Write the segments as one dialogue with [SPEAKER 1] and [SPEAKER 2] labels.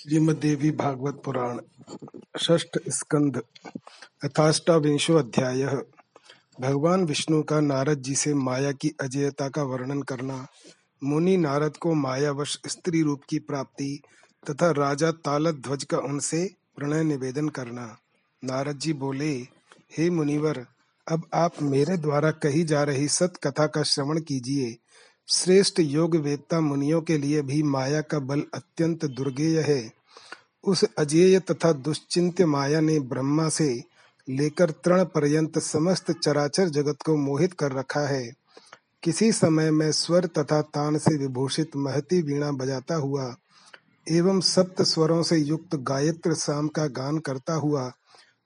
[SPEAKER 1] श्रीमद्देवी भागवत पुराण, षष्ठ स्कंद अथाष्टाविंशो अध्याय। भगवान विष्णु का नारद जी से माया की अजयता का वर्णन करना, मुनि नारद को मायावश स्त्री रूप की प्राप्ति, तथा राजा तालत ध्वज का उनसे प्रणय निवेदन करना। नारद जी बोले, हे मुनिवर, अब आप मेरे द्वारा कही जा रही सत कथा का श्रवण कीजिए। श्रेष्ठ योग वेदता मुनियों के लिए भी माया का बल अत्यंत दुर्गेय है। उस अजेय तथा दुश्चिंत्य माया ने ब्रह्मा से लेकर तृण पर्यंत समस्त चराचर जगत को मोहित कर रखा है। किसी समय में स्वर तथा तान से विभूषित महती वीणा बजाता हुआ एवं सप्त स्वरों से युक्त गायत्र साम का गान करता हुआ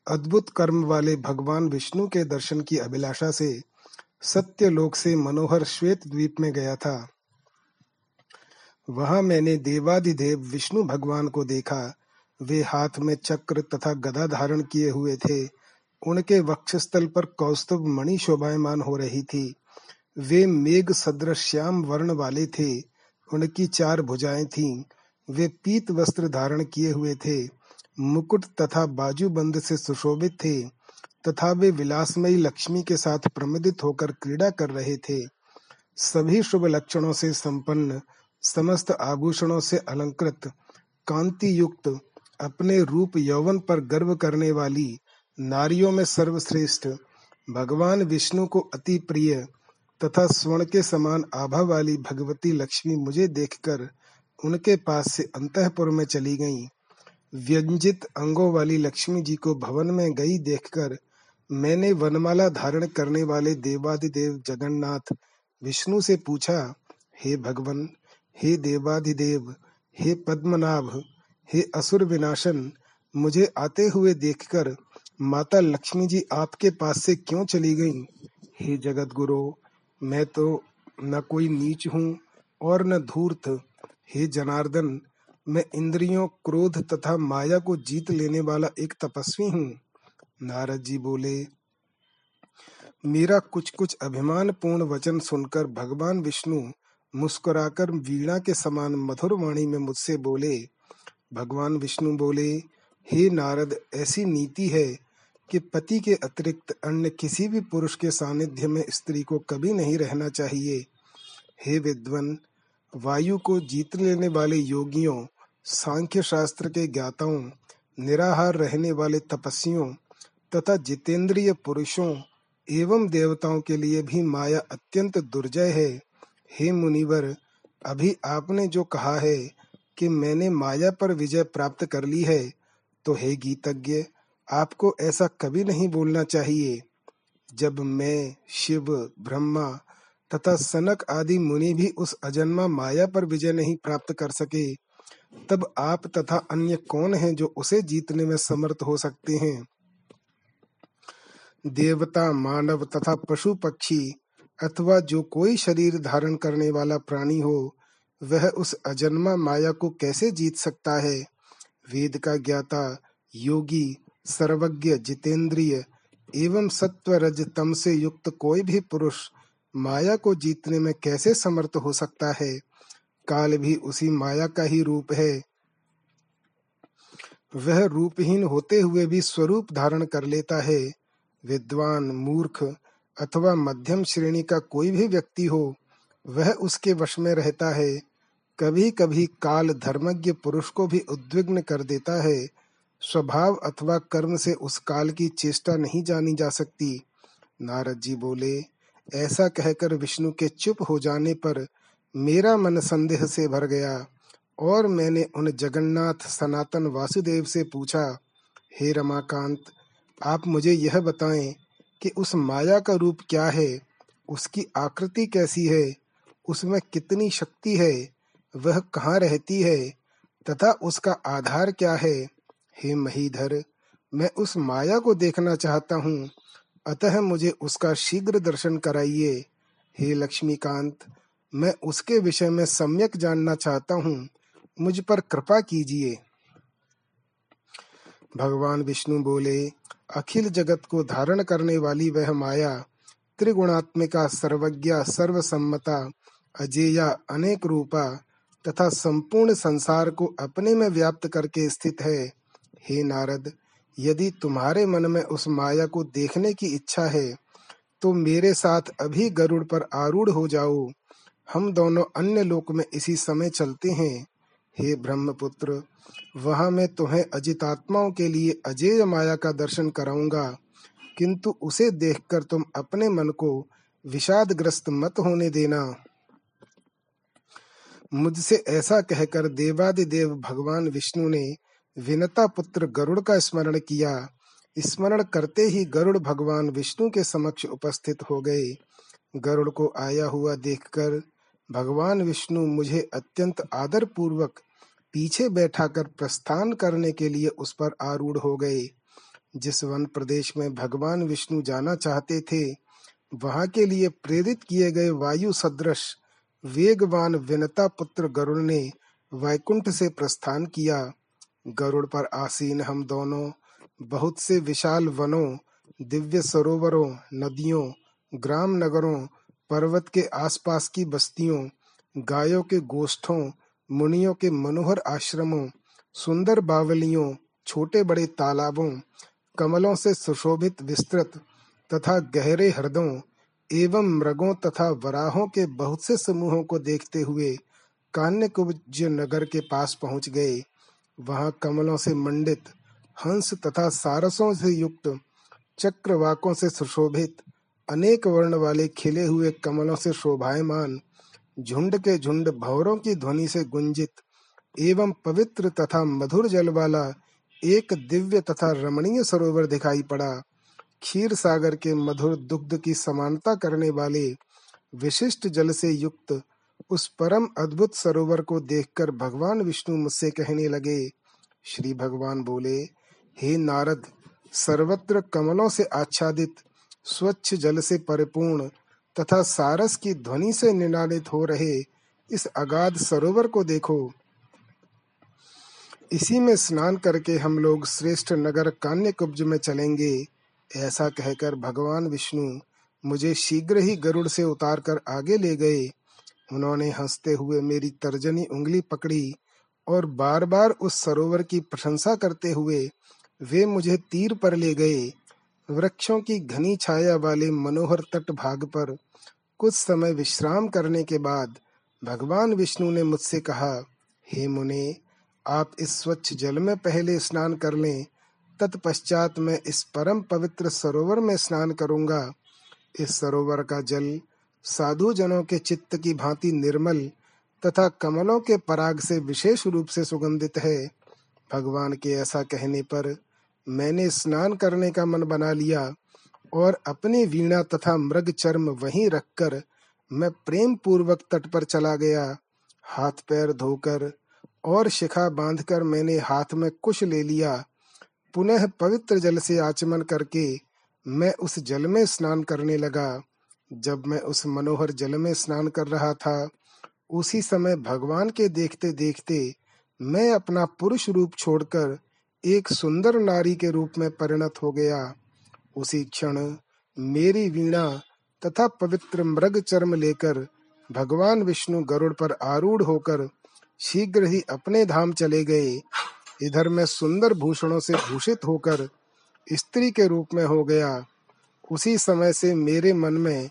[SPEAKER 1] अद्भुत कर्म वाले भगवान विष्णु के दर्शन की अभिलाषा से सत्य लोक से मनोहर श्वेत द्वीप में गया था। वहाँ मैंने देवादिदेव विष्णु भगवान को देखा। वे हाथ में चक्र तथा गदा धारण किए हुए थे। उनके वक्षस्थल पर कौस्तुभ मणि शोभायमान हो रही थी। वे मेघ सदृश श्याम वर्ण वाले थे। उनकी चार भुजाएँ थीं। वे पीत वस्त्र धारण किए हुए थे। मुकुट तथा बाजूबंद से सुशोभित थे। तथा वे विलासमयी लक्ष्मी के साथ प्रमदित होकर क्रीड़ा कर रहे थे सभी शुभ लक्षणों से संपन्न, समस्त आभूषणों से अलंकृत कांति युक्त अपने रूप यौवन पर गर्व करने वाली नारियों में सर्वश्रेष्ठ, भगवान विष्णु को अति प्रिय तथा स्वर्ण के समान आभा वाली भगवती लक्ष्मी मुझे देखकर उनके पास से अंतपुर में चली गईं। व्यंजित अंगों वाली लक्ष्मी जी को भवन में गई देखकर मैंने वनमाला धारण करने वाले देवादिदेव जगन्नाथ विष्णु से पूछा, हे भगवन, हे देवादिदेव, हे पद्मनाभ, हे असुर विनाशन, मुझे आते हुए देखकर माता लक्ष्मी जी आपके पास से क्यों चली गईं? हे जगत गुरु मैं तो न कोई नीच हूँ और न धूर्त हे जनार्दन, मैं इंद्रियों, क्रोध तथा माया को जीत लेने वाला एक तपस्वी हूँ नारद जी बोले, मेरा कुछ कुछ अभिमान पूर्ण वचन सुनकर भगवान विष्णु मुस्कुराकर वीणा के समान मधुर वाणी में मुझसे बोले। भगवान विष्णु बोले, हे नारद, ऐसी नीति है कि पति के अतिरिक्त अन्य किसी भी पुरुष के सानिध्य में स्त्री को कभी नहीं रहना चाहिए। हे विद्वन, वायु को जीत लेने वाले योगियों सांख्य शास्त्र के ज्ञाताओं, निराहार रहने वाले तपस्वियों तथा जितेंद्रिय पुरुषों एवं देवताओं के लिए भी माया अत्यंत दुर्जय है। हे मुनिवर, अभी आपने जो कहा है कि मैंने माया पर विजय प्राप्त कर ली है तो हे गीतज्ञ, आपको ऐसा कभी नहीं बोलना चाहिए। जब मैं, शिव, ब्रह्मा तथा सनक आदि मुनि भी उस अजन्मा माया पर विजय नहीं प्राप्त कर सके, तब आप तथा अन्य कौन हैं जो उसे जीतने में समर्थ हो सकते हैं? देवता, मानव तथा पशु पक्षी अथवा जो कोई शरीर धारण करने वाला प्राणी हो, वह उस अजन्मा माया को कैसे जीत सकता है? वेद का ज्ञाता, योगी, सर्वज्ञ, जितेंद्रिय एवं सत्व रज तम से युक्त कोई भी पुरुष माया को जीतने में कैसे समर्थ हो सकता है? काल भी उसी माया का ही रूप है। वह रूपहीन होते हुए भी स्वरूप धारण कर लेता है। विद्वान मूर्ख अथवा मध्यम श्रेणी का कोई भी व्यक्ति हो, वह उसके वश में रहता है। कभी कभी काल धर्मज्ञ पुरुष को भी उद्विग्न कर देता है। स्वभाव अथवा कर्म से उस काल की चेष्टा नहीं जानी जा सकती। नारद जी बोले, ऐसा कहकर विष्णु के चुप हो जाने पर मेरा मन संदेह से भर गया और मैंने उन जगन्नाथ सनातन वासुदेव से पूछा, हे रमाकांत आप मुझे यह बताएँ कि उस माया का रूप क्या है? उसकी आकृति कैसी है? उसमें कितनी शक्ति है? वह कहाँ रहती है? तथा उसका आधार क्या है? हे महीधर, मैं उस माया को देखना चाहता हूँ। अतः मुझे उसका शीघ्र दर्शन कराइए। हे लक्ष्मीकांत, मैं उसके विषय में सम्यक जानना चाहता हूँ। मुझ पर कृपा कीजिए। भगवान विष्णु बोले अखिल जगत को धारण करने वाली वह माया, त्रिगुणात्मिका सर्वज्ञा सर्वसम्मता, अजेया अनेक रूपा तथा संपूर्ण संसार को अपने में व्याप्त करके स्थित है। हे नारद, यदि तुम्हारे मन में उस माया को देखने की इच्छा है तो मेरे साथ अभी गरुड़ पर आरूढ़ हो जाओ। हम दोनों अन्य लोक में इसी समय चलते हैं। हे ब्रह्मपुत्र वहाँ मैं तुम्हें अजितात्माओं के लिए अजेय माया का दर्शन कराऊँगा। किंतु उसे देखकर तुम अपने मन को विषादग्रस्त मत होने देना। मुझसे ऐसा कहकर देवादिदेव भगवान विष्णु ने विनता पुत्र गरुड़ का स्मरण किया। स्मरण करते ही गरुड़ भगवान विष्णु के समक्ष उपस्थित हो गए। गरुड़ को आया हुआ देखकर भगवान विष्णु मुझे अत्यंत आदर पूर्वक पीछे बैठाकर प्रस्थान करने के लिए उस पर आरूढ़ हो गए। जिस वन प्रदेश में भगवान विष्णु जाना चाहते थे, वहाँ के लिए प्रेरित किए गए वायु सदृश, वेगवान विनता पुत्र गरुड़ ने वैकुंठ से प्रस्थान किया। गरुड़ पर आसीन हम दोनों, बहुत से विशाल वनों, दिव्य सरोवरों, नदियों, ग्राम नगरों, पर्वत के आसपास की बस्तियों, गायों के गोष्ठों मुनियों के मनोहर आश्रमों, सुंदर बावलियों, छोटे बड़े तालाबों, कमलों से सुशोभित विस्तृत तथा गहरे हृदयों एवं मृगों तथा वराहों के बहुत से समूहों को देखते हुए कान्य कुब्ज नगर के पास पहुँच गए। वहाँ कमलों से मंडित, हंस तथा सारसों से युक्त, चक्रवाकों से सुशोभित, अनेक वर्ण वाले खिले हुए कमलों से शोभायमान झुंड के झुंड भौरों की ध्वनि से गुंजित, एवं पवित्र तथा मधुर जल वाला एक दिव्य तथा रमणीय सरोवर दिखाई पड़ा। क्षीर सागर के मधुर दुग्ध की समानता करने वाले विशिष्ट जल से युक्त, उस परम अद्भुत सरोवर को देखकर भगवान विष्णु मुझसे कहने लगे, श्री भगवान बोले, हे नारद, सर्वत्र कमलों से आच्छादित, स्वच्छ जल से परिपूर्ण तथा सारस की ध्वनि से निनादित हो रहे इस अगाध सरोवर को देखो। इसी में स्नान करके हम लोग श्रेष्ठ नगर कान्य कुब्ज में चलेंगे, ऐसा कहकर भगवान विष्णु मुझे शीघ्र ही गरुड़ से उतारकर आगे ले गए। उन्होंने हँसते हुए मेरी तर्जनी उंगली पकड़ी और बार बार उस सरोवर की प्रशंसा करते हुए वे मुझे तीर पर ले गए। वृक्षों की घनी छाया वाले मनोहर तट भाग पर कुछ समय विश्राम करने के बाद भगवान विष्णु ने मुझसे कहा, हे मुने, आप इस स्वच्छ जल में पहले स्नान कर लें। तत्पश्चात मैं इस परम पवित्र सरोवर में स्नान करूँगा। इस सरोवर का जल साधु जनों के चित्त की भांति निर्मल तथा कमलों के पराग से विशेष रूप से सुगंधित है। भगवान के ऐसा कहने पर मैंने स्नान करने का मन बना लिया और अपनी वीणा तथा मृग चर्म वहीं रखकर मैं प्रेम पूर्वक तट पर चला गया। हाथ पैर धोकर और शिखा बांधकर मैंने हाथ में कुश ले लिया। पुनः पवित्र जल से आचमन करके मैं उस जल में स्नान करने लगा। जब मैं उस मनोहर जल में स्नान कर रहा था, उसी समय भगवान के देखते देखते मैं अपना पुरुष रूप छोड़कर एक सुंदर नारी के रूप में परिणत हो गया। उसी क्षण मेरी वीणा तथा पवित्र मृग चर्म लेकर भगवान विष्णु गरुड़ पर आरूढ़ होकर शीघ्र ही अपने धाम चले गए। इधर मैं सुंदर भूषणों से भूषित होकर स्त्री के रूप में हो गया। उसी समय से मेरे मन में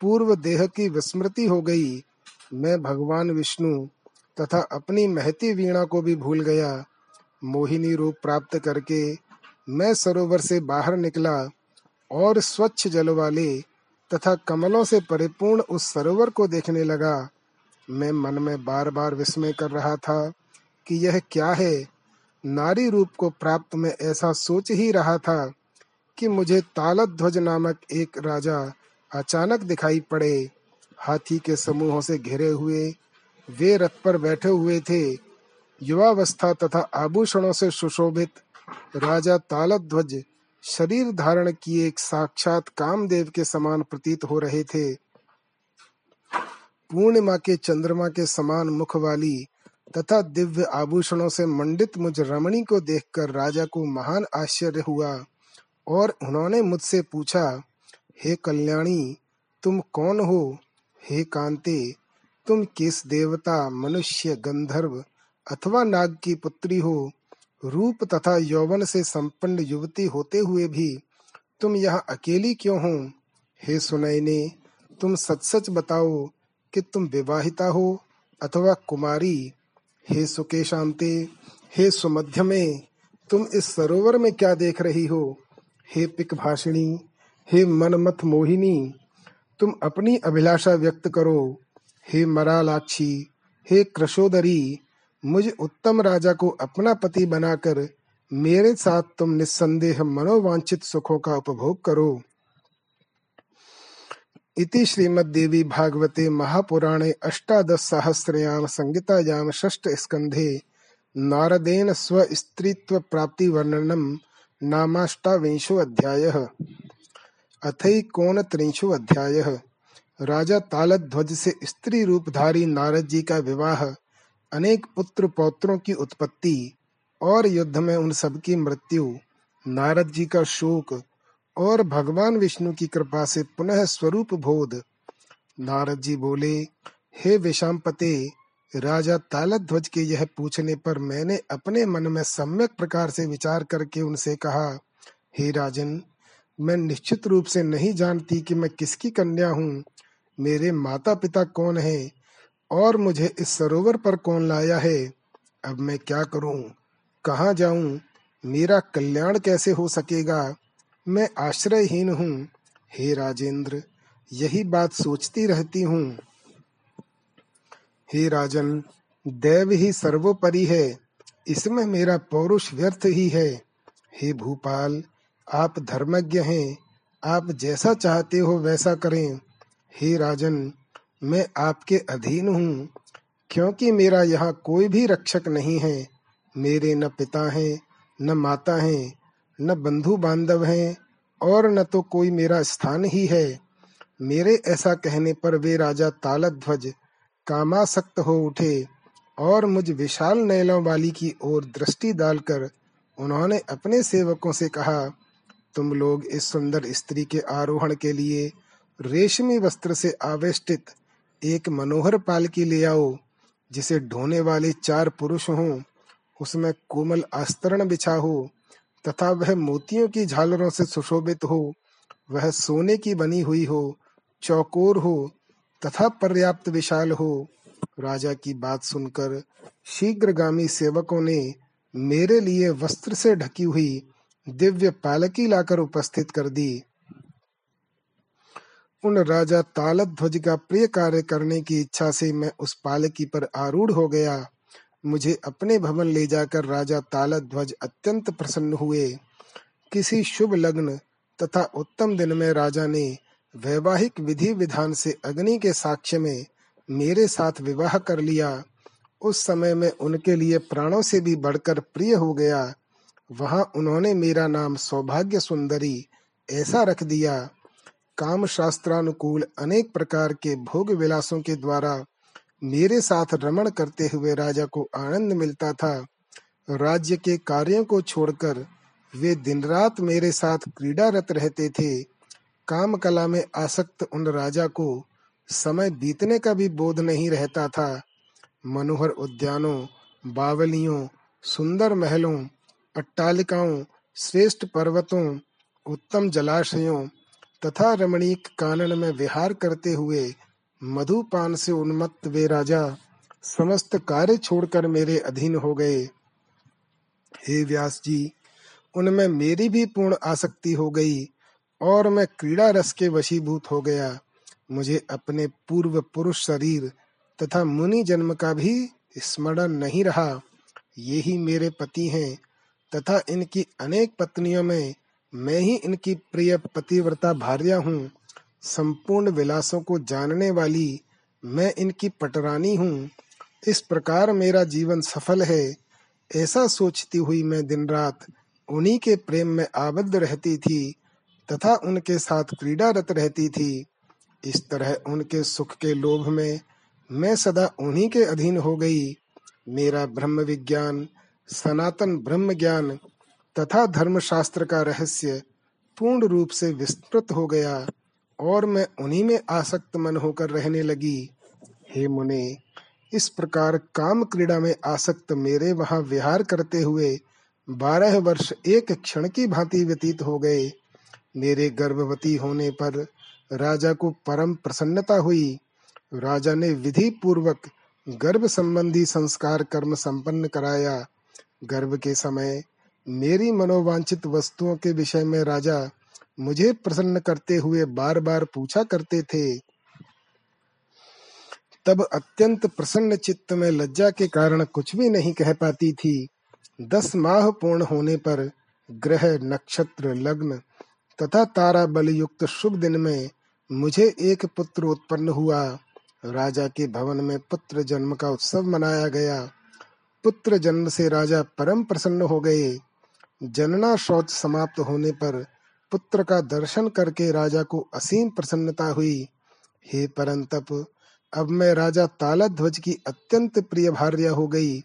[SPEAKER 1] पूर्व देह की विस्मृति हो गई। मैं भगवान विष्णु तथा अपनी महती वीणा को भी भूल गया। मोहिनी रूप प्राप्त करके मैं सरोवर से बाहर निकला और स्वच्छ जल वाले तथा कमलों से परिपूर्ण उस सरोवर को देखने लगा। मैं मन में बार बार विस्मय कर रहा था कि यह क्या है। नारी रूप को प्राप्त में ऐसा सोच ही रहा था कि मुझे तालत ध्वज नामक एक राजा अचानक दिखाई पड़े। हाथी के समूहों से घिरे हुए वे रथ पर बैठे हुए थे। युवावस्था तथा आभूषणों से सुशोभित राजा तालध्वज शरीर धारण किए एक साक्षात कामदेव के समान प्रतीत हो रहे थे। पूर्णिमा के चंद्रमा के समान मुख वाली तथा दिव्य आभूषणों से मंडित मुझ रमणी को देखकर राजा को महान आश्चर्य हुआ और उन्होंने मुझसे पूछा, हे कल्याणी, तुम कौन हो? हे कांते, तुम किस देवता, मनुष्य, गंधर्व अथवा नाग की पुत्री हो, रूप तथा यौवन से संपन्न युवती होते हुए भी तुम यहाँ अकेली क्यों हो? हे सुनैने तुम सच सच बताओ कि तुम विवाहिता हो अथवा कुमारी। हे सुके शांते हे सुमध्य में तुम इस सरोवर में क्या देख रही हो? हे पिक भाषिणी हे मनमथ मोहिनी, तुम अपनी अभिलाषा व्यक्त करो। हे मरालाक्षी, हे कृशोदरी मुझ उत्तम राजा को अपना पति बनाकर मेरे साथ तुम निस्संदेह मनोवांछित सुखों का उपभोग करो। इति श्रीमद्देवी भागवते महापुराणे अष्टादश सहस्रयाम संहितायाम षष्ठ स्कंधे नारदेन स्व स्त्रीत्व प्राप्ति वर्णनम नामाष्टाविंशो अध्यायः। अथैकोनत्रिंशो अध्यायः। राजा तालध्वज से स्त्री रूपधारी नारद जी का विवाह अनेक पुत्र पौत्रों की उत्पत्ति और युद्ध में उन सबकी मृत्यु, नारद जी का शोक और भगवान विष्णु की कृपा से पुनः स्वरूप बोध। नारद जी बोले, हे विषामपते राजा तालध्वज के यह पूछने पर मैंने अपने मन में सम्यक प्रकार से विचार करके उनसे कहा, हे राजन, मैं निश्चित रूप से नहीं जानती कि मैं किसकी कन्या हूँ। मेरे माता पिता कौन है? और मुझे इस सरोवर पर कौन लाया है? अब मैं क्या करूँ? कहाँ जाऊँ? मेरा कल्याण कैसे हो सकेगा? मैं आश्रयहीन हूँ। हे राजेंद्र, यही बात सोचती रहती हूँ। हे राजन, देव ही सर्वोपरि है। इसमें मेरा पौरुष व्यर्थ ही है। हे भूपाल, आप धर्मज्ञ हैं। आप जैसा चाहते हो वैसा करें। हे राजन मैं आपके अधीन हूँ, क्योंकि मेरा यहाँ कोई भी रक्षक नहीं है। मेरे न पिता हैं, न माता हैं, न बंधु बांधव हैं, और न तो कोई मेरा स्थान ही है। मेरे ऐसा कहने पर वे राजा तालध्वज, कामासक्त हो उठे, और मुझ विशाल नैलों वाली की ओर दृष्टि डालकर उन्होंने अपने सेवकों से कहा, तुम लोग इस सुंदर स्त्री के आरोहण के लिए रेशमी वस्त्र से आवेष्टित एक मनोहर पालकी ले आओ, जिसे ढोने वाले चार पुरुष हों। उसमें कोमल आस्तरण बिछा हो, तथा वह मोतियों की झालरों से सुशोभित हो, वह सोने की बनी हुई हो, चौकोर हो, तथा पर्याप्त विशाल हो। राजा की बात सुनकर शीघ्रगामी सेवकों ने मेरे लिए वस्त्र से ढकी हुई दिव्य पालकी लाकर उपस्थित कर दी। उन राजा तालब ध्वज का प्रिय कार्य करने की इच्छा से मैं उस पालकी पर आरूढ़ हो गया। मुझे अपने भवन ले जाकर राजा तालध्वज अत्यंत प्रसन्न हुए। किसी शुभ लग्न तथा उत्तम दिन में राजा ने वैवाहिक विधि विधान से अग्नि के साक्ष्य में मेरे साथ विवाह कर लिया। उस समय में उनके लिए प्राणों से भी बढ़कर प्रिय हो गया। वहाँ उन्होंने मेरा नाम सौभाग्य सुंदरी ऐसा रख दिया। काम शास्त्रानुकूल अनेक प्रकार के भोग विलासों के द्वारा मेरे साथ रमण करते हुए राजा को आनंद मिलता था। राज्य के कार्यों को छोड़कर वे दिन रात मेरे साथ क्रीडारत रहते थे। काम कला में आसक्त उन राजा को समय बीतने का भी बोध नहीं रहता था। मनोहर उद्यानों, बावलियों, सुंदर महलों, अट्टालिकाओं, श्रेष्ठ पर्वतों, उत्तम जलाशयों तथा रमणीक कानन में विहार करते हुए मधुपान से उन्मत्त वे राजा समस्त कार्य छोड़कर मेरे अधीन हो गए। हे व्यास जी उनमें मेरी भी पूर्ण आसक्ति हो गई और मैं क्रीड़ा रस के वशीभूत हो गया। मुझे अपने पूर्व पुरुष शरीर तथा मुनि जन्म का भी स्मरण नहीं रहा। ये ही मेरे पति हैं तथा इनकी अनेक पत्नियों में मैं ही इनकी प्रिय पतिव्रता भार्या हूँ, संपूर्ण विलासों को जानने वाली मैं इनकी पटरानी हूँ। इस प्रकार मेरा जीवन सफल है। ऐसा सोचती हुई मैं दिन रात उन्हीं के प्रेम में आबद्ध रहती थी तथा उनके साथ क्रीडारत रहती थी। इस तरह उनके सुख के लोभ में मैं सदा उन्हीं के अधीन हो गई। मेरा ब्रह्म विज्ञान, सनातन ब्रह्म ज्ञान तथा धर्मशास्त्र का रहस्य पूर्ण रूप से विस्तृत हो गया और मैं उन्हीं में आसक्त मन होकर रहने लगी। हे मुने, इस प्रकार काम क्रीड़ा में आसक्त मेरे वहाँ विहार करते हुए बारह वर्ष एक क्षण की भांति व्यतीत हो गए। मेरे गर्भवती होने पर राजा को परम प्रसन्नता हुई। राजा ने विधि पूर्वक गर्भ संबंधी संस्कार कर्म संपन्न कराया। गर्भ के समय मेरी मनोवांछित वस्तुओं के विषय में राजा मुझे प्रसन्न करते हुए बार बार पूछा करते थे। तब अत्यंत प्रसन्न चित्त में लज्जा के कारण कुछ भी नहीं कह पाती थी। दस माह पूर्ण होने पर ग्रह, नक्षत्र, लग्न तथा तारा बल युक्त शुभ दिन में मुझे एक पुत्र उत्पन्न हुआ। राजा के भवन में पुत्र जन्म का उत्सव मनाया गया। पुत्र जन्म से राजा परम प्रसन्न हो गए। जनना शौच समाप्त होने पर पुत्र का दर्शन करके राजा को असीम प्रसन्नता हुई। हे परंतप, अब मैं राजा तालाध्वज की अत्यंत प्रिय भार्य हो गई।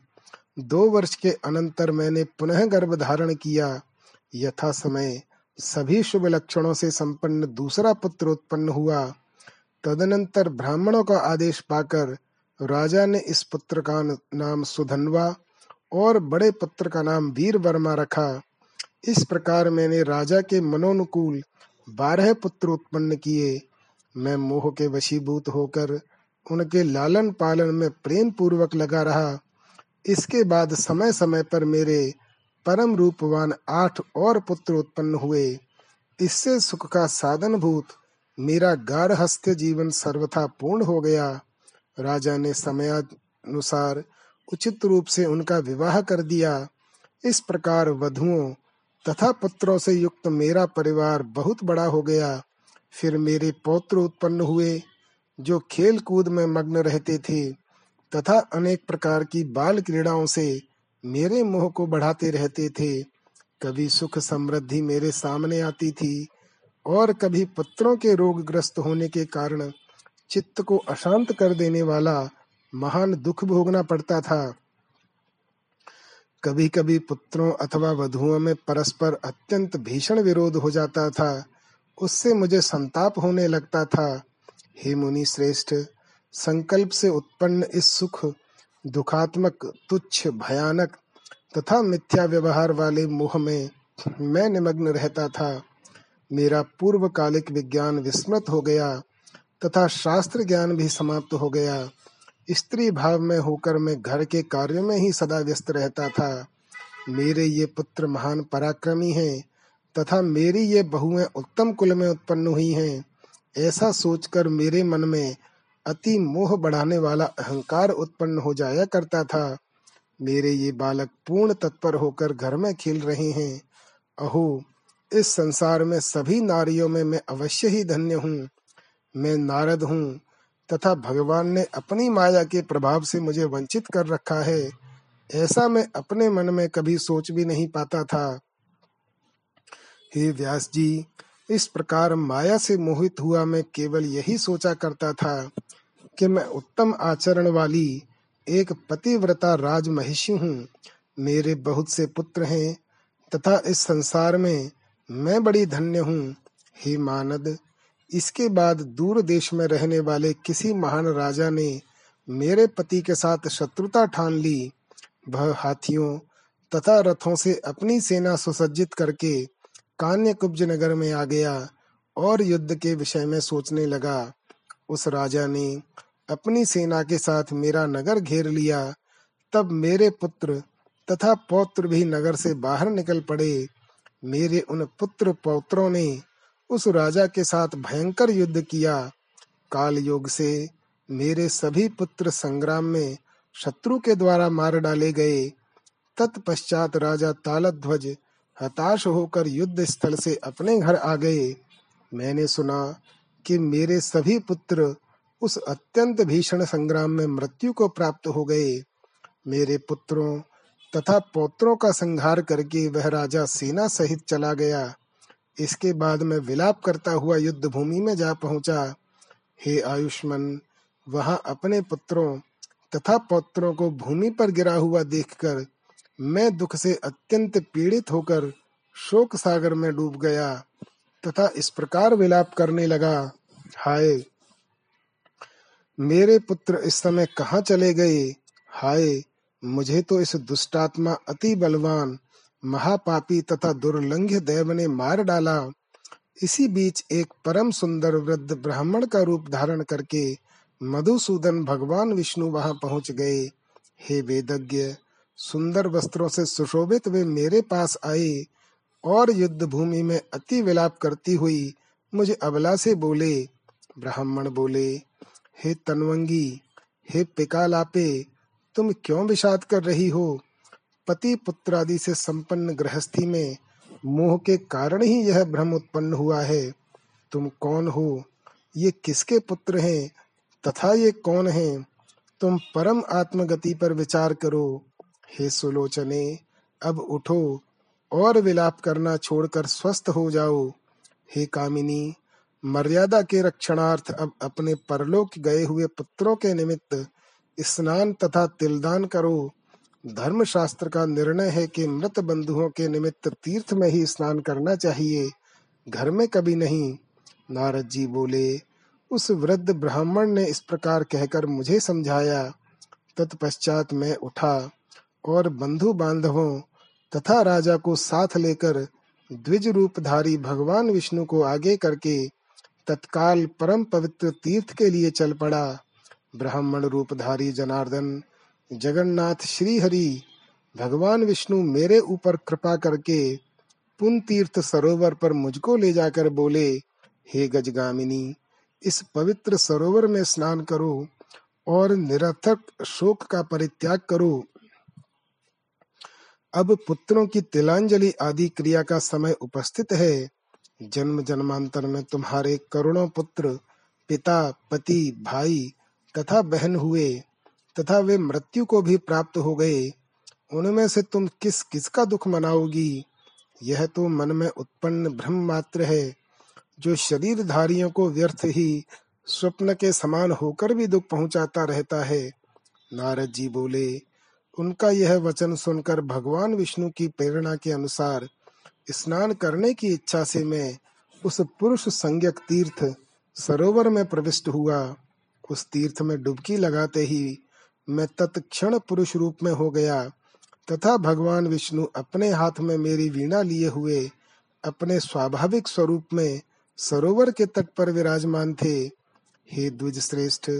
[SPEAKER 1] दो वर्ष के अनंतर मैंने पुनः गर्भ धारण किया। यथा समय सभी शुभ लक्षणों से संपन्न दूसरा पुत्र उत्पन्न हुआ। तदनंतर ब्राह्मणों का आदेश पाकर राजा ने इस पुत्र का नाम सुधनवा और बड़े पुत्र का नाम वीर वर्मा रखा। इस प्रकार मैंने राजा के मनोनुकूल बारह पुत्र उत्पन्न किए। मैं मोह के वशीभूत होकर उनके लालन पालन में प्रेम पूर्वक लगा रहा। इसके बाद समय समय पर मेरे परम रूपवान आठ और पुत्र उत्पन्न हुए। इससे सुख का साधन भूत मेरा गारहस्थ्य जीवन सर्वथा पूर्ण हो गया। राजा ने समयानुसार उचित रूप से उनका विवाह कर दिया। इस प्रकार वधुओं तथा पुत्रों से युक्त मेरा परिवार बहुत बड़ा हो गया। फिर मेरे पौत्र उत्पन्न हुए, जो खेल कूद में मग्न रहते थे, तथा अनेक प्रकार की बाल क्रीड़ाओं से मेरे मोह को बढ़ाते रहते थे। कभी सुख समृद्धि मेरे सामने आती थी, और कभी पुत्रों के रोगग्रस्त होने के कारण चित्त को अशांत कर देने वाला महान दुख भोगना पड़ता था। कभी कभी पुत्रों अथवा वधुओं में परस्पर अत्यंत भीषण विरोध हो जाता था। उससे मुझे संताप होने लगता था। हे मुनि श्रेष्ठ, संकल्प से उत्पन्न इस सुख, दुखात्मक, तुच्छ, भयानक तथा मिथ्या व्यवहार वाले मोह में मैं निमग्न रहता था। मेरा पूर्वकालिक विज्ञान विस्मृत हो गया तथा शास्त्र ज्ञान भी समाप्त हो गया। स्त्री भाव में होकर मैं घर के कार्यों में ही सदा व्यस्त रहता था। मेरे ये पुत्र महान पराक्रमी हैं, तथा मेरी ये बहुएँ उत्तम कुल में उत्पन्न हुई हैं। ऐसा सोचकर मेरे मन में अति मोह बढ़ाने वाला अहंकार उत्पन्न हो जाया करता था। मेरे ये बालक पूर्ण तत्पर होकर घर में खेल रहे हैं। अहो, इस संसार में सभी नारियों में मैं अवश्य ही धन्य हूँ। मैं नारद हूँ तथा भगवान ने अपनी माया के प्रभाव से मुझे वंचित कर रखा है। ऐसा मैं अपने मन में कभी सोच भी नहीं पाता था। हे व्यास जी, इस प्रकार माया से मोहित हुआ मैं केवल यही सोचा करता था कि मैं उत्तम आचरण वाली एक पतिव्रता राज महिषी हूँ। मेरे बहुत से पुत्र हैं तथा इस संसार में मैं बड़ी धन्य हूँ। हे मानद इसके बाद दूर देश में रहने वाले किसी महान राजा ने मेरे पति के साथ शत्रुता ठान ली। वह हाथियों तथा रथों से अपनी सेना सुसज्जित करके कान्य कुब्ज नगर में आ गया और युद्ध के विषय में सोचने लगा। उस राजा ने अपनी सेना के साथ मेरा नगर घेर लिया। तब मेरे पुत्र तथा पौत्र भी नगर से बाहर निकल पड़े। मेरे उन पुत्र पौत्रों ने उस राजा के साथ भयंकर युद्ध किया। काल योग से मेरे सभी पुत्र संग्राम में शत्रु के द्वारा मार डाले गए। तत्पश्चात राजा तालध्वज हताश होकर युद्ध स्थल से अपने घर आ गए। मैंने सुना कि मेरे सभी पुत्र उस अत्यंत भीषण संग्राम में मृत्यु को प्राप्त हो गए। मेरे पुत्रों तथा पौत्रों का संहार करके वह राजा सेना सहित चला गया। इसके बाद मैं विलाप करता हुआ युद्ध भूमि में जा पहुँचा। हे आयुष्मान, वहाँ अपने पुत्रों तथा पौत्रों को भूमि पर गिरा हुआ देखकर मैं दुख से अत्यंत पीड़ित होकर शोक सागर में डूब गया तथा इस प्रकार विलाप करने लगा, हाय, मेरे पुत्र इस समय कहाँ चले गए? हाय, मुझे तो इस दुष्टात्मा अति बलवान महापापी तथा दुर्लंघ्य देव ने मार डाला। इसी बीच एक परम सुंदर वृद्ध ब्राह्मण का रूप धारण करके मधुसूदन भगवान विष्णु वहाँ पहुँच गए। हे वेदज्ञ, सुंदर वस्त्रों से सुशोभित वे मेरे पास आए और युद्ध भूमि में अति विलाप करती हुई मुझे अबला से बोले, ब्राह्मण बोले, हे तनवंगी, हे पिकालापे, तुम क्यों विषाद कर रही हो? पति पुत्र आदि से संपन्न गृहस्थी में मोह के कारण ही यह भ्रम उत्पन्न हुआ है। तुम कौन हो? ये किसके पुत्र हैं? तथा ये कौन हैं? तुम परम आत्मगति पर विचार करो। हे सुलोचने, अब उठो और विलाप करना छोड़कर स्वस्थ हो जाओ। हे कामिनी, मर्यादा के रक्षणार्थ अब अपने परलोक गए हुए पुत्रों के निमित्त स्नान तथा तिलदान करो। धर्म शास्त्र का निर्णय है कि मृत बंधुओं के निमित्त तीर्थ में ही स्नान करना चाहिए। घर में कभी नहीं। नारद जी बोले, उस वृद्ध ब्राह्मण ने इस प्रकार कहकर मुझे समझाया। तत्पश्चात मैं उठा और बंधु बांधवों तथा राजा को साथ लेकर द्विज रूपधारी भगवान विष्णु को आगे करके तत्काल परम पवित्र तीर्थ के लिए चल पड़ा। ब्राह्मण रूपधारी जनार्दन जगन्नाथ श्री हरि भगवान विष्णु मेरे ऊपर कृपा करके पुन तीर्थ सरोवर पर मुझको ले जाकर बोले, हे गजगामिनी, इस पवित्र सरोवर में स्नान करो और निरर्थक शोक का परित्याग करो। अब पुत्रों की तिलांजलि आदि क्रिया का समय उपस्थित है। जन्म जन्मांतर में तुम्हारे करोड़ों पुत्र, पिता, पति, भाई तथा बहन हुए। तथा वे मृत्यु को भी प्राप्त हो गए। उनमें से तुम किस किसका दुख मनाओगी? यह तो मन में उत्पन्न भ्रम मात्र है, जो शरीरधारियों को व्यर्थ ही स्वप्न के समान होकर भी दुख पहुंचाता रहता है। नारद जी बोले, उनका यह वचन सुनकर भगवान विष्णु की प्रेरणा के अनुसार स्नान करने की इच्छा से मैं उस पुरुष संज्ञक तीर्थ सरोवर में प्रविष्ट हुआ। उस तीर्थ में डुबकी लगाते ही मैं तत्क्षण पुरुष रूप में हो गया, तथा भगवान विष्णु अपने हाथ में मेरी वीणा लिए हुए, अपने स्वाभाविक स्वरूप में सरोवर के तट पर विराजमान थे। हे द्विज श्रेष्ठ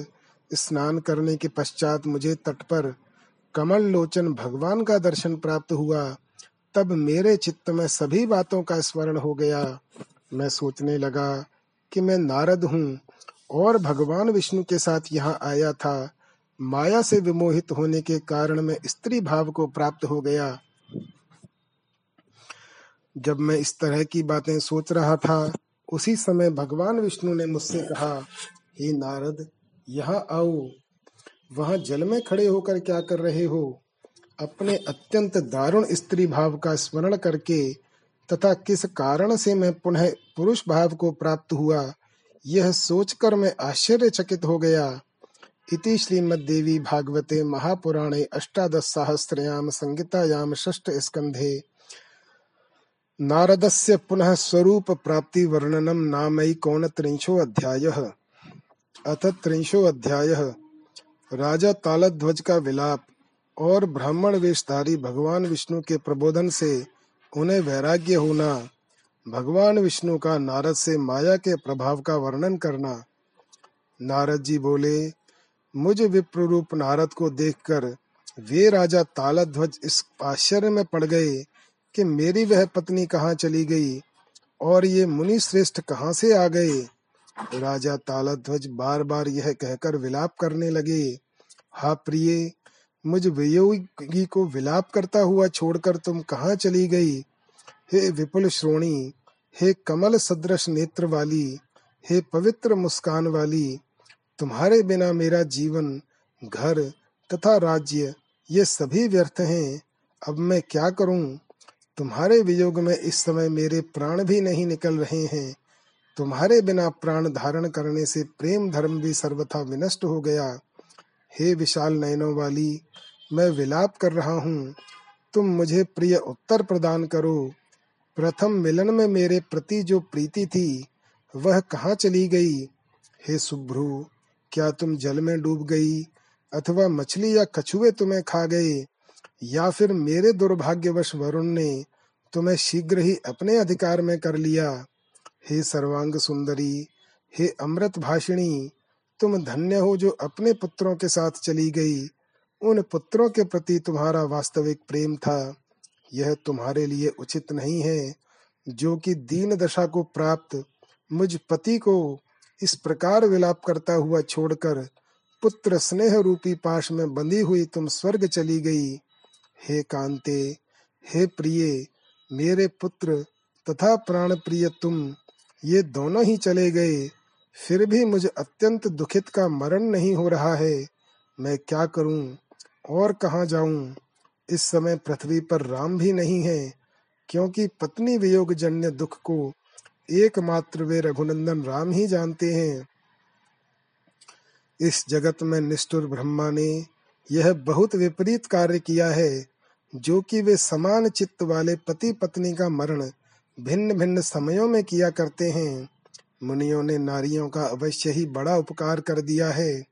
[SPEAKER 1] स्नान करने के पश्चात मुझे तट पर कमल लोचन भगवान का दर्शन प्राप्त हुआ। तब मेरे चित्त में सभी बातों का स्मरण हो गया। मैं सोचने लगा कि मैं नारद हूँ और भगवान विष्णु के साथ यहाँ आया था। माया से विमोहित होने के कारण मैं स्त्री भाव को प्राप्त हो गया। जब मैं इस तरह की बातें सोच रहा था, उसी समय भगवान विष्णु ने मुझसे कहा, हे नारद, यहाँ आओ। वहाँ जल में खड़े होकर क्या कर रहे हो? अपने अत्यंत दारुण स्त्री भाव का स्मरण करके तथा किस कारण से मैं पुनः पुरुष भाव को प्राप्त हुआ, यह सोचकर मैं आश्चर्यचकित हो गया। इति श्रीमद्देवी भागवते महापुराणे अष्टादश सहस्रयाम संहितायाम षष्ठ स्कंधे नारदस्य पुनः स्वरूप प्राप्ति वर्णनम नामैकोनत्रिंशो अध्यायः अथ त्रिंशो अध्यायः राजा तालध्वज का विलाप और ब्राह्मण वेशधारी भगवान विष्णु के प्रबोधन से उन्हें वैराग्य होना, भगवान विष्णु का नारद से माया के प्रभाव का वर्णन करना। नारद जी बोले मुझ विप्र रूप नारद को देखकर वे राजा तालध्वज इस आश्चर्य में पड़ गए कि मेरी वह पत्नी कहाँ चली गई और ये मुनि श्रेष्ठ कहाँ से आ गए। राजा तालध्वज बार बार यह कहकर विलाप करने लगे, हा प्रिय, मुझ वियोगी को विलाप करता हुआ छोड़कर तुम कहाँ चली गई? हे विपुल श्रोणी, हे कमल सदृश नेत्र वाली, हे पवित्र मुस्कान वाली तुम्हारे बिना मेरा जीवन, घर तथा राज्य, ये सभी व्यर्थ हैं। अब मैं क्या करूँ? तुम्हारे वियोग में इस समय मेरे प्राण भी नहीं निकल रहे हैं। तुम्हारे बिना प्राण धारण करने से प्रेम धर्म भी सर्वथा विनष्ट हो गया। हे विशाल नयनों वाली, मैं विलाप कर रहा हूँ। तुम मुझे प्रिय उत्तर प्रदान करो। प्रथम मिलन में मेरे प्रति जो प्रीति थी, वह कहाँ चली गई? हे सुभ्रु क्या तुम जल में डूब गई, अथवा मछली या कछुए तुम्हें खा गए, या फिर मेरे दुर्भाग्यवश वरुण ने तुम्हें शीघ्र ही अपने अधिकार में कर लिया? हे सर्वांग सुंदरी, हे अमृत भाषिणी, तुम धन्य हो जो अपने पुत्रों के साथ चली गई। उन पुत्रों के प्रति तुम्हारा वास्तविक प्रेम था। यह तुम्हारे लिए उचित नहीं है। जो कि दीन दशा को प्राप्त, मुझ पति को इस प्रकार विलाप करता हुआ छोड़कर पुत्र स्नेह रूपी पाश में बंधी हुई तुम स्वर्ग चली गई। हे कांते, हे प्रिय, मेरे पुत्र तथा प्राण प्रिय तुम, ये दोनों ही चले गए। फिर भी मुझे अत्यंत दुखित का मरण नहीं हो रहा है। मैं क्या करूँ और कहाँ जाऊँ? इस समय पृथ्वी पर राम भी नहीं है, क्योंकि पत्नी वियोग जन्य दुख को एकमात्र वे रघुनंदन राम ही जानते हैं। इस जगत में निष्ठुर ब्रह्मा ने यह बहुत विपरीत कार्य किया है, जो कि वे समान चित्त वाले पति पत्नी का मरण भिन्न भिन्न समयों में किया करते हैं। मुनियों ने नारियों का अवश्य ही बड़ा उपकार कर दिया है,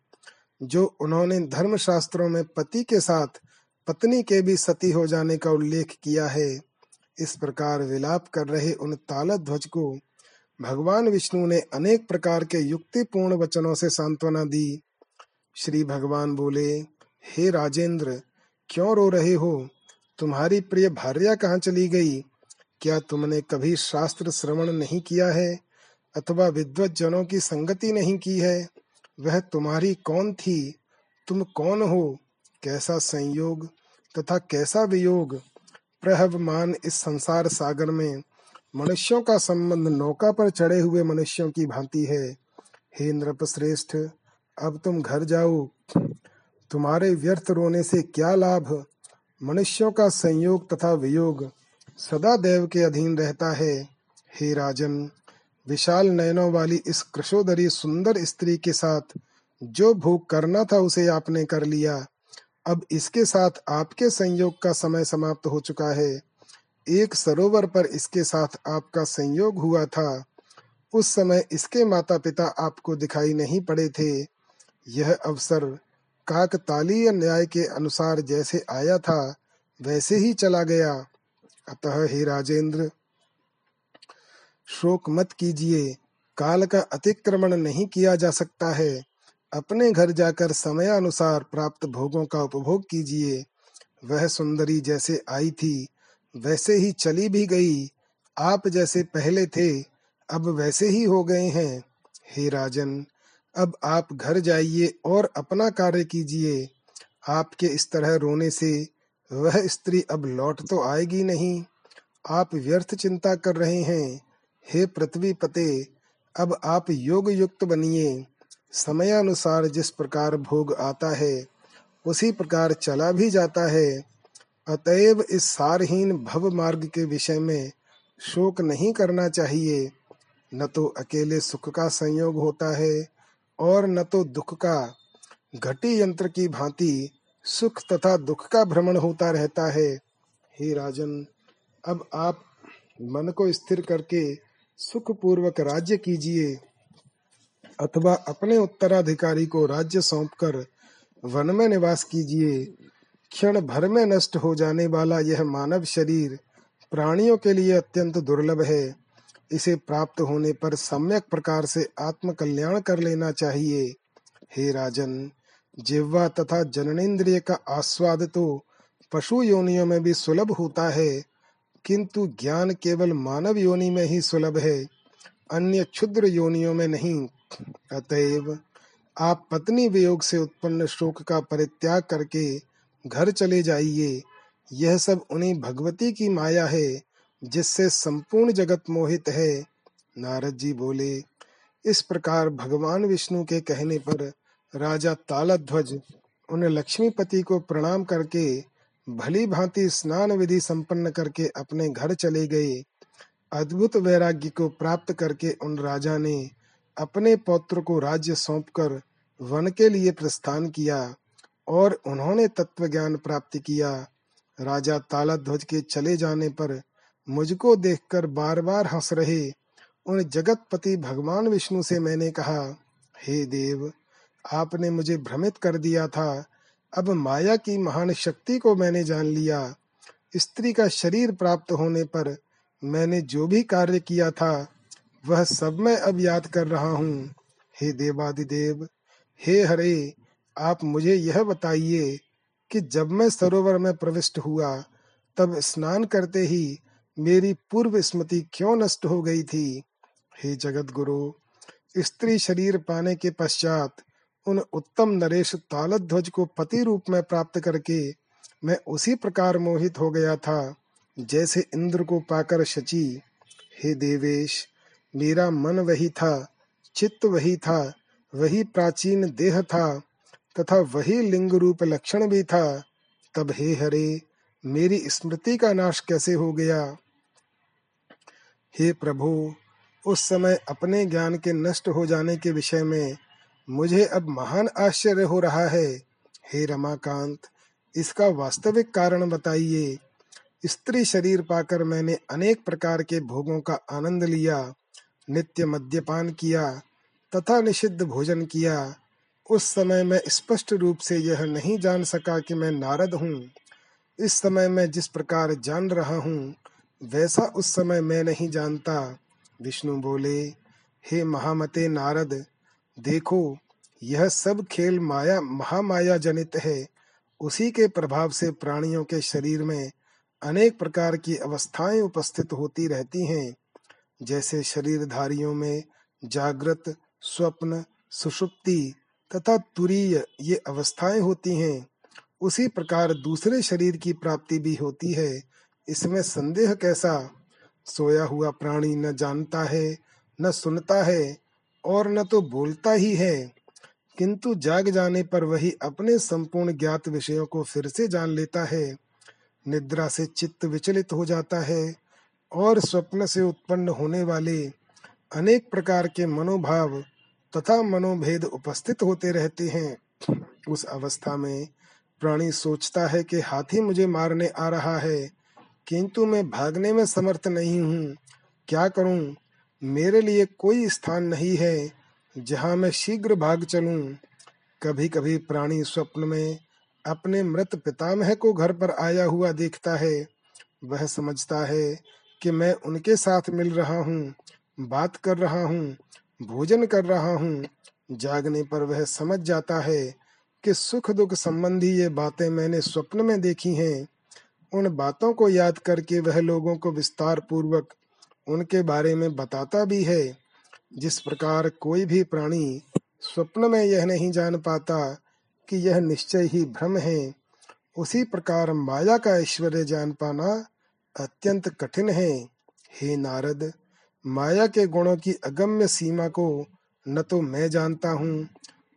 [SPEAKER 1] जो उन्होंने धर्म शास्त्रों में पति के साथ पत्नी के भी सती हो जाने का उल्लेख किया है। इस प्रकार विलाप कर रहे उन ताल ध्वज को, भगवान विष्णु ने अनेक प्रकार के युक्तिपूर्ण वचनों से सांत्वना दी। श्री भगवान बोले, हे राजेंद्र, क्यों रो रहे हो? तुम्हारी प्रिय भार्या कहाँ चली गई? क्या तुमने कभी शास्त्र श्रवण नहीं किया है? अथवा विद्वत जनों की संगति नहीं की है? वह तुम्हारी कौन थी? तुम कौन हो? कैसा संयोग तथा कैसा वियोग? प्रहवमान इस संसार सागर में। मनुष्यों का संबंध नौका पर चढ़े हुए मनुष्यों की भांति है। हे नृप श्रेष्ठ अब तुम घर जाओ। तुम्हारे व्यर्थ रोने से क्या लाभ? मनुष्यों का संयोग तथा वियोग सदा देव के अधीन रहता है। हे राजन, विशाल नयनों वाली इस कृशोदरी सुंदर स्त्री के साथ जो भोग करना था उसे आपने कर लिया। अब इसके साथ आपके संयोग का समय समाप्त हो चुका है। एक सरोवर पर इसके साथ आपका संयोग हुआ था। उस समय इसके माता पिता आपको दिखाई नहीं पड़े थे। यह अवसर काकतालीय न्याय के अनुसार जैसे आया था, वैसे ही चला गया। अतः हे राजेंद्र, शोक मत कीजिए। काल का अतिक्रमण नहीं किया जा सकता है। अपने घर जाकर समय अनुसार प्राप्त भोगों का उपभोग कीजिए। वह सुंदरी जैसे आई थी, वैसे ही चली भी गई। आप जैसे पहले थे, अब वैसे ही हो गए हैं। हे राजन, अब आप घर जाइए और अपना कार्य कीजिए। आपके इस तरह रोने से वह स्त्री अब लौट तो आएगी नहीं। आप व्यर्थ चिंता कर रहे हैं। हे पृथ्वी पते, अब आप योग युक्त बनिए। समयानुसार जिस प्रकार भोग आता है, उसी प्रकार चला भी जाता है। अतएव इस सारहीन भव मार्ग के विषय में शोक नहीं करना चाहिए। न तो अकेले सुख का संयोग होता है और न तो दुख का। घटी यंत्र की भांति सुख तथा दुख का भ्रमण होता रहता है। हे राजन, अब आप मन को स्थिर करके सुख पूर्वक राज्य कीजिए। अथवा अपने उत्तराधिकारी को राज्य सौंपकर वन में निवास कीजिए। क्षण भर में नष्ट हो जाने वाला यह मानव शरीर प्राणियों के लिए अत्यंत दुर्लभ है। इसे प्राप्त होने पर सम्यक प्रकार से आत्म कल्याण कर लेना चाहिए। हे राजन, जिह्वा तथा जननेन्द्रिय का आस्वाद तो पशु योनियों में भी सुलभ होता है, किंतु ज्ञान केवल मानव योनि में ही सुलभ है। अन्य क्षुद्र योनियों में नहीं अतएव आप पत्नी वियोग से उत्पन्न शोक का परित्याग करके घर चले जाइए। यह सब उन्हीं भगवती की माया है, जिससे संपूर्ण जगत मोहित है। नारद जी बोले, इस प्रकार भगवान विष्णु के कहने पर राजा तालध्वज उन लक्ष्मीपति को प्रणाम करके भली भांति स्नान विधि संपन्न करके अपने घर चले गए। अद्भुत वैराग्य को प्राप्त करके उन राजा ने अपने पौत्र को राज्य सौंपकर वन के लिए प्रस्थान किया और उन्होंने तत्व ज्ञान प्राप्त किया। राजा ताला ध्वज के चले जाने पर मुझको देखकर बार बार हंस रहे। उन जगतपति भगवान विष्णु से मैंने कहा, हे देव, आपने मुझे भ्रमित कर दिया था। अब माया की महान शक्ति को मैंने जान लिया। स्त्री का शरीर प्राप्त होने पर मैंने जो भी कार्य किया था वह सब मैं अब याद कर रहा हूँ। हे देवादिदेव, हे हरे, आप मुझे यह बताइए कि जब मैं सरोवर में प्रविष्ट हुआ, तब स्नान करते ही मेरी पूर्व स्मृति क्यों नष्ट हो गई थी? हे जगत गुरु स्त्री शरीर पाने के पश्चात उन उत्तम नरेश तालध्वज को पति रूप में प्राप्त करके मैं उसी प्रकार मोहित हो गया था, जैसे इंद्र को पाकर शची। हे देवेश मेरा मन वही था, चित्त वही था, वही प्राचीन देह था, तथा वही लिंग रूप लक्षण भी था। तब हे हरे, मेरी स्मृति का नाश कैसे हो गया? हे प्रभु, उस समय अपने ज्ञान के नष्ट हो जाने के विषय में मुझे अब महान आश्चर्य हो रहा है। हे रमाकांत, इसका वास्तविक कारण बताइए। स्त्री शरीर पाकर मैंने अनेक प्रकार के भोगों का आनंद लिया। नित्य मद्यपान किया, तथा निषिद्ध भोजन किया। उस समय मैं स्पष्ट रूप से यह नहीं जान सका कि मैं नारद हूँ। इस समय मैं जिस प्रकार जान रहा हूँ, वैसा उस समय मैं नहीं जानता। विष्णु बोले, हे महामते नारद, देखो, यह सब खेल माया, महामाया जनित है। उसी के प्रभाव से प्राणियों के शरीर में अनेक प्रकार की अवस्थाएँ उपस्थित होती रहती हैं। जैसे शरीरधारियों में जागृत, स्वप्न, सुषुप्ति तथा तुरीय ये अवस्थाएँ होती हैं, उसी प्रकार दूसरे शरीर की प्राप्ति भी होती है। इसमें संदेह कैसा? सोया हुआ प्राणी न जानता है, न सुनता है और न तो बोलता ही है। किंतु जाग जाने पर वही अपने संपूर्ण ज्ञात विषयों को फिर से जान लेता है। निद्रा से चित्त विचलित हो जाता है और स्वप्न से उत्पन्न होने वाले अनेक प्रकार के मनोभाव तथा मनोभेद उपस्थित होते रहते हैं। उस अवस्था में प्राणी सोचता है कि हाथी मुझे मारने आ रहा है, किंतु मैं भागने में समर्थ नहीं हूँ। क्या करूँ? मेरे लिए कोई स्थान नहीं है जहाँ मैं शीघ्र भाग चलूँ। कभी कभी प्राणी स्वप्न में अपने मृत पितामह को घर पर आया हुआ देखता है। वह समझता है कि मैं उनके साथ मिल रहा हूँ, बात कर रहा हूँ, भोजन कर रहा हूँ। जागने पर वह समझ जाता है कि सुख दुख संबंधी ये बातें मैंने स्वप्न में देखी हैं। उन बातों को याद करके वह लोगों को विस्तार पूर्वक उनके बारे में बताता भी है। जिस प्रकार कोई भी प्राणी स्वप्न में यह नहीं जान पाता कि यह निश्चय ही भ्रम है, उसी प्रकार माया का ऐश्वर्य जान पाना अत्यंत कठिन है। हे नारद, माया के गुणों की अगम्य सीमा को न तो मैं जानता हूँ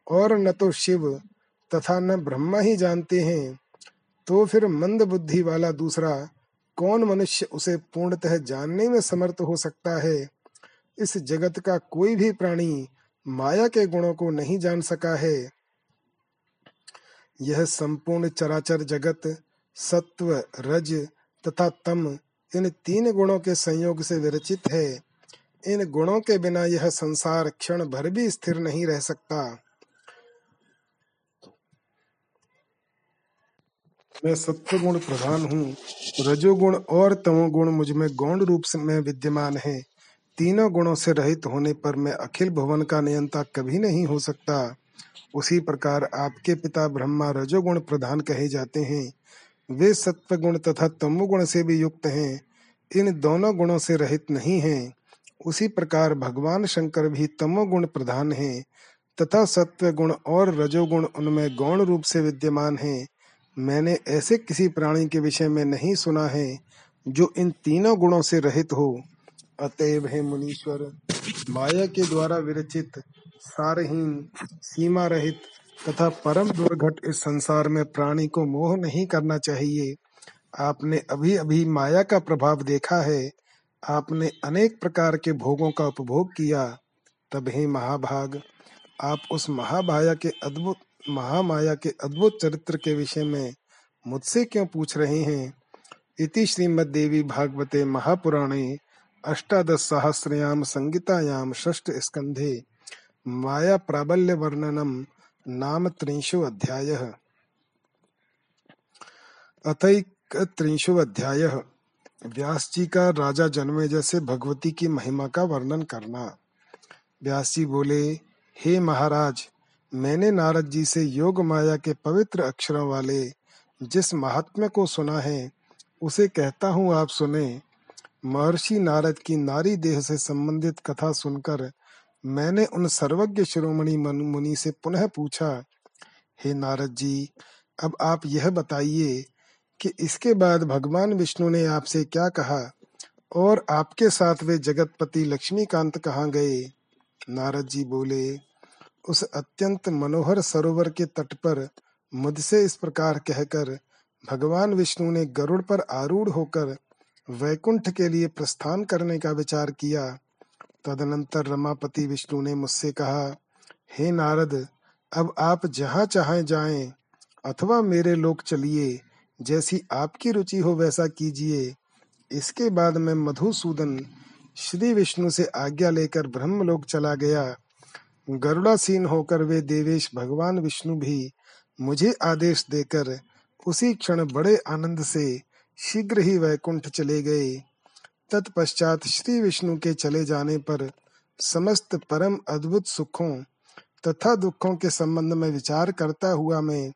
[SPEAKER 1] और न तो शिव तथा न ब्रह्मा ही जानते हैं। तो फिर मंद बुद्धि वाला दूसरा कौन मनुष्य उसे पूर्णतः जानने में समर्थ हो सकता है? इस जगत का कोई भी प्राणी माया के गुणों को नहीं जान सका है। यह संपूर्ण चराचर जगत, सत्व, रज तथा तम, इन तीन गुणों के संयोग से विरचित है। इन गुणों के बिना यह संसार क्षण भर भी स्थिर नहीं रह सकता। मैं सत्व गुण प्रधान हूँ। रजोगुण और तमोगुण मुझमें गौण रूप से में विद्यमान है। तीनों गुणों से रहित होने पर मैं अखिल भवन का नियंता कभी नहीं हो सकता। उसी प्रकार आपके पिता ब्रह्मा रजोगुण प्रधान कहे जाते हैं। वे सत्व गुण तथा तमोगुण से भी युक्त हैं। इन दोनों गुणों से रहित नहीं हैं। उसी प्रकार भगवान शंकर भी तमोगुण प्रधान हैं तथा सत्व गुण और रजोगुण उनमें गौण रूप से विद्यमान हैं। मैंने ऐसे किसी प्राणी के विषय में नहीं सुना है जो इन तीनों गुणों से रहित हो। अतएव है मुनीश्वर, माया के द्वारा विरचित, सारहीन सीमा रहित तथा परम दुर्घट इस संसार में प्राणी को मोह नहीं करना चाहिए। आपने अभी अभी माया का प्रभाव देखा है। आपने अनेक प्रकार के भोगों का उपभोग किया। तब हे महाभाग, आप उस महामाया के अद्भुत, महामाया के अद्भुत चरित्र के विषय में मुझसे क्यों पूछ रहे हैं? इति श्रीमद्देवी भागवते महापुराणे अष्टादश सहस्रयाम संगीतायाम षष्ठ स्कंधे माया प्राबल्य वर्णनम। नाम त्रिंशो अध्याय अतैक त्रिंशो अध्याय व्यास जी का राजा जन्मे जैसे भगवती की महिमा का वर्णन करना। व्यास जी बोले, हे महाराज, मैंने नारद जी से योग माया के पवित्र अक्षरों वाले जिस महात्म्य को सुना है, उसे कहता हूँ आप सुने। महर्षि नारद की नारी देह से संबंधित कथा सुनकर मैंने उन सर्वज्ञ शिरोमणि मुनि से पुनः पूछा, हे नारद जी, अब आप यह बताइए कि इसके बाद भगवान विष्णु ने आपसे क्या कहा और आपके साथ वे जगतपति लक्ष्मीकांत कहाँ गए? नारद जी बोले, उस अत्यंत मनोहर सरोवर के तट पर मुझसे इस प्रकार कहकर भगवान विष्णु ने गरुड़ पर आरूढ़ होकर वैकुंठ के लिए प्रस्थान करने का विचार किया। तदनंतर रमापति विष्णु ने मुझसे कहा, हे नारद, अब आप जहाँ चाहे जाएँ, अथवा मेरे लोक चलिए, जैसी आपकी रुचि हो वैसा कीजिए। इसके बाद मैं मधुसूदन श्री विष्णु से आज्ञा लेकर ब्रह्मलोक चला गया। गरुड़ासीन होकर वे देवेश भगवान विष्णु भी मुझे आदेश देकर उसी क्षण बड़े आनंद से शीघ्र ही वैकुंठ चले गए। तत्पश्चात श्री विष्णु के चले जाने पर समस्त परम अद्भुत सुखों तथा दुखों के संबंध में विचार करता हुआ मैं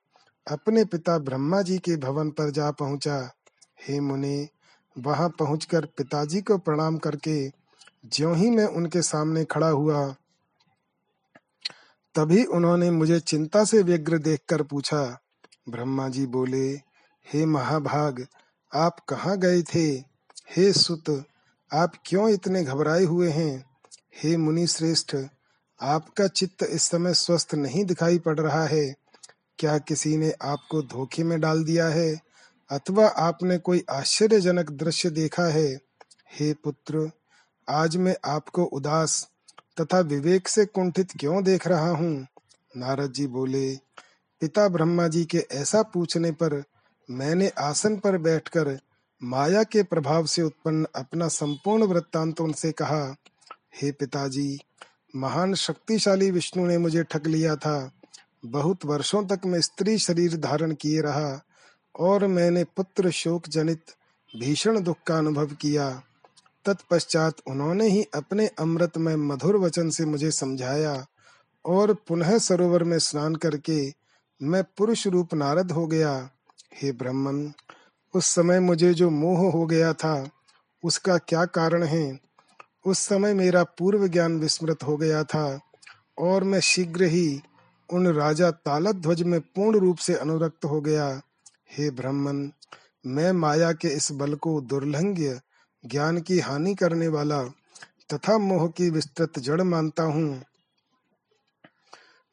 [SPEAKER 1] अपने पिता ब्रह्मा जी के भवन पर जा पहुँचा। हे मुने, वहाँ पहुंचकर पिताजी को प्रणाम करके ज्यों ही मैं उनके सामने खड़ा हुआ, तभी उन्होंने मुझे चिंता से व्यग्र देखकर पूछा, ब्रह्मा जी बोले, हे महाभाग, आप कहाँ गए थे? हे सुत, आप क्यों इतने घबराए हुए हैं? हे मुनि श्रेष्ठ आपका चित्त इस समय स्वस्थ नहीं दिखाई पड़ रहा है। क्या किसी ने आपको धोखे में डाल दिया है? अथवा आपने कोई आश्चर्यजनक दृश्य देखा है? हे पुत्र, आज मैं आपको उदास तथा विवेक से कुंठित क्यों देख रहा हूँ? नारद जी बोले, पिता ब्रह्मा जी के ऐसा पूछने पर मैंने आसन पर बैठकर माया के प्रभाव से उत्पन्न अपना संपूर्ण वृत्तांत उनसे कहा, हे पिताजी, महान शक्तिशाली विष्णु ने मुझे ठग लिया था। बहुत वर्षों तक मैं स्त्री शरीर धारण किए रहा और मैंने पुत्र शोक जनित भीषण दुख का अनुभव किया। तत्पश्चात उन्होंने ही अपने अमृत में मधुर वचन से मुझे समझाया और पुनः सरोवर में स्नान करके मैं पुरुष रूप नारद हो गया। हे ब्रह्मन उस समय मुझे जो मोह हो गया था, उसका क्या कारण है? उस समय मेरा पूर्व ज्ञान विस्मृत हो गया था और मैं शीघ्र ही उन राजा तालध्वज में पूर्ण रूप से अनुरक्त हो गया। हे ब्राह्मण, मैं माया के इस बल को दुर्लंघ्य, ज्ञान की हानि करने वाला तथा मोह की विस्तृत जड़ मानता हूँ।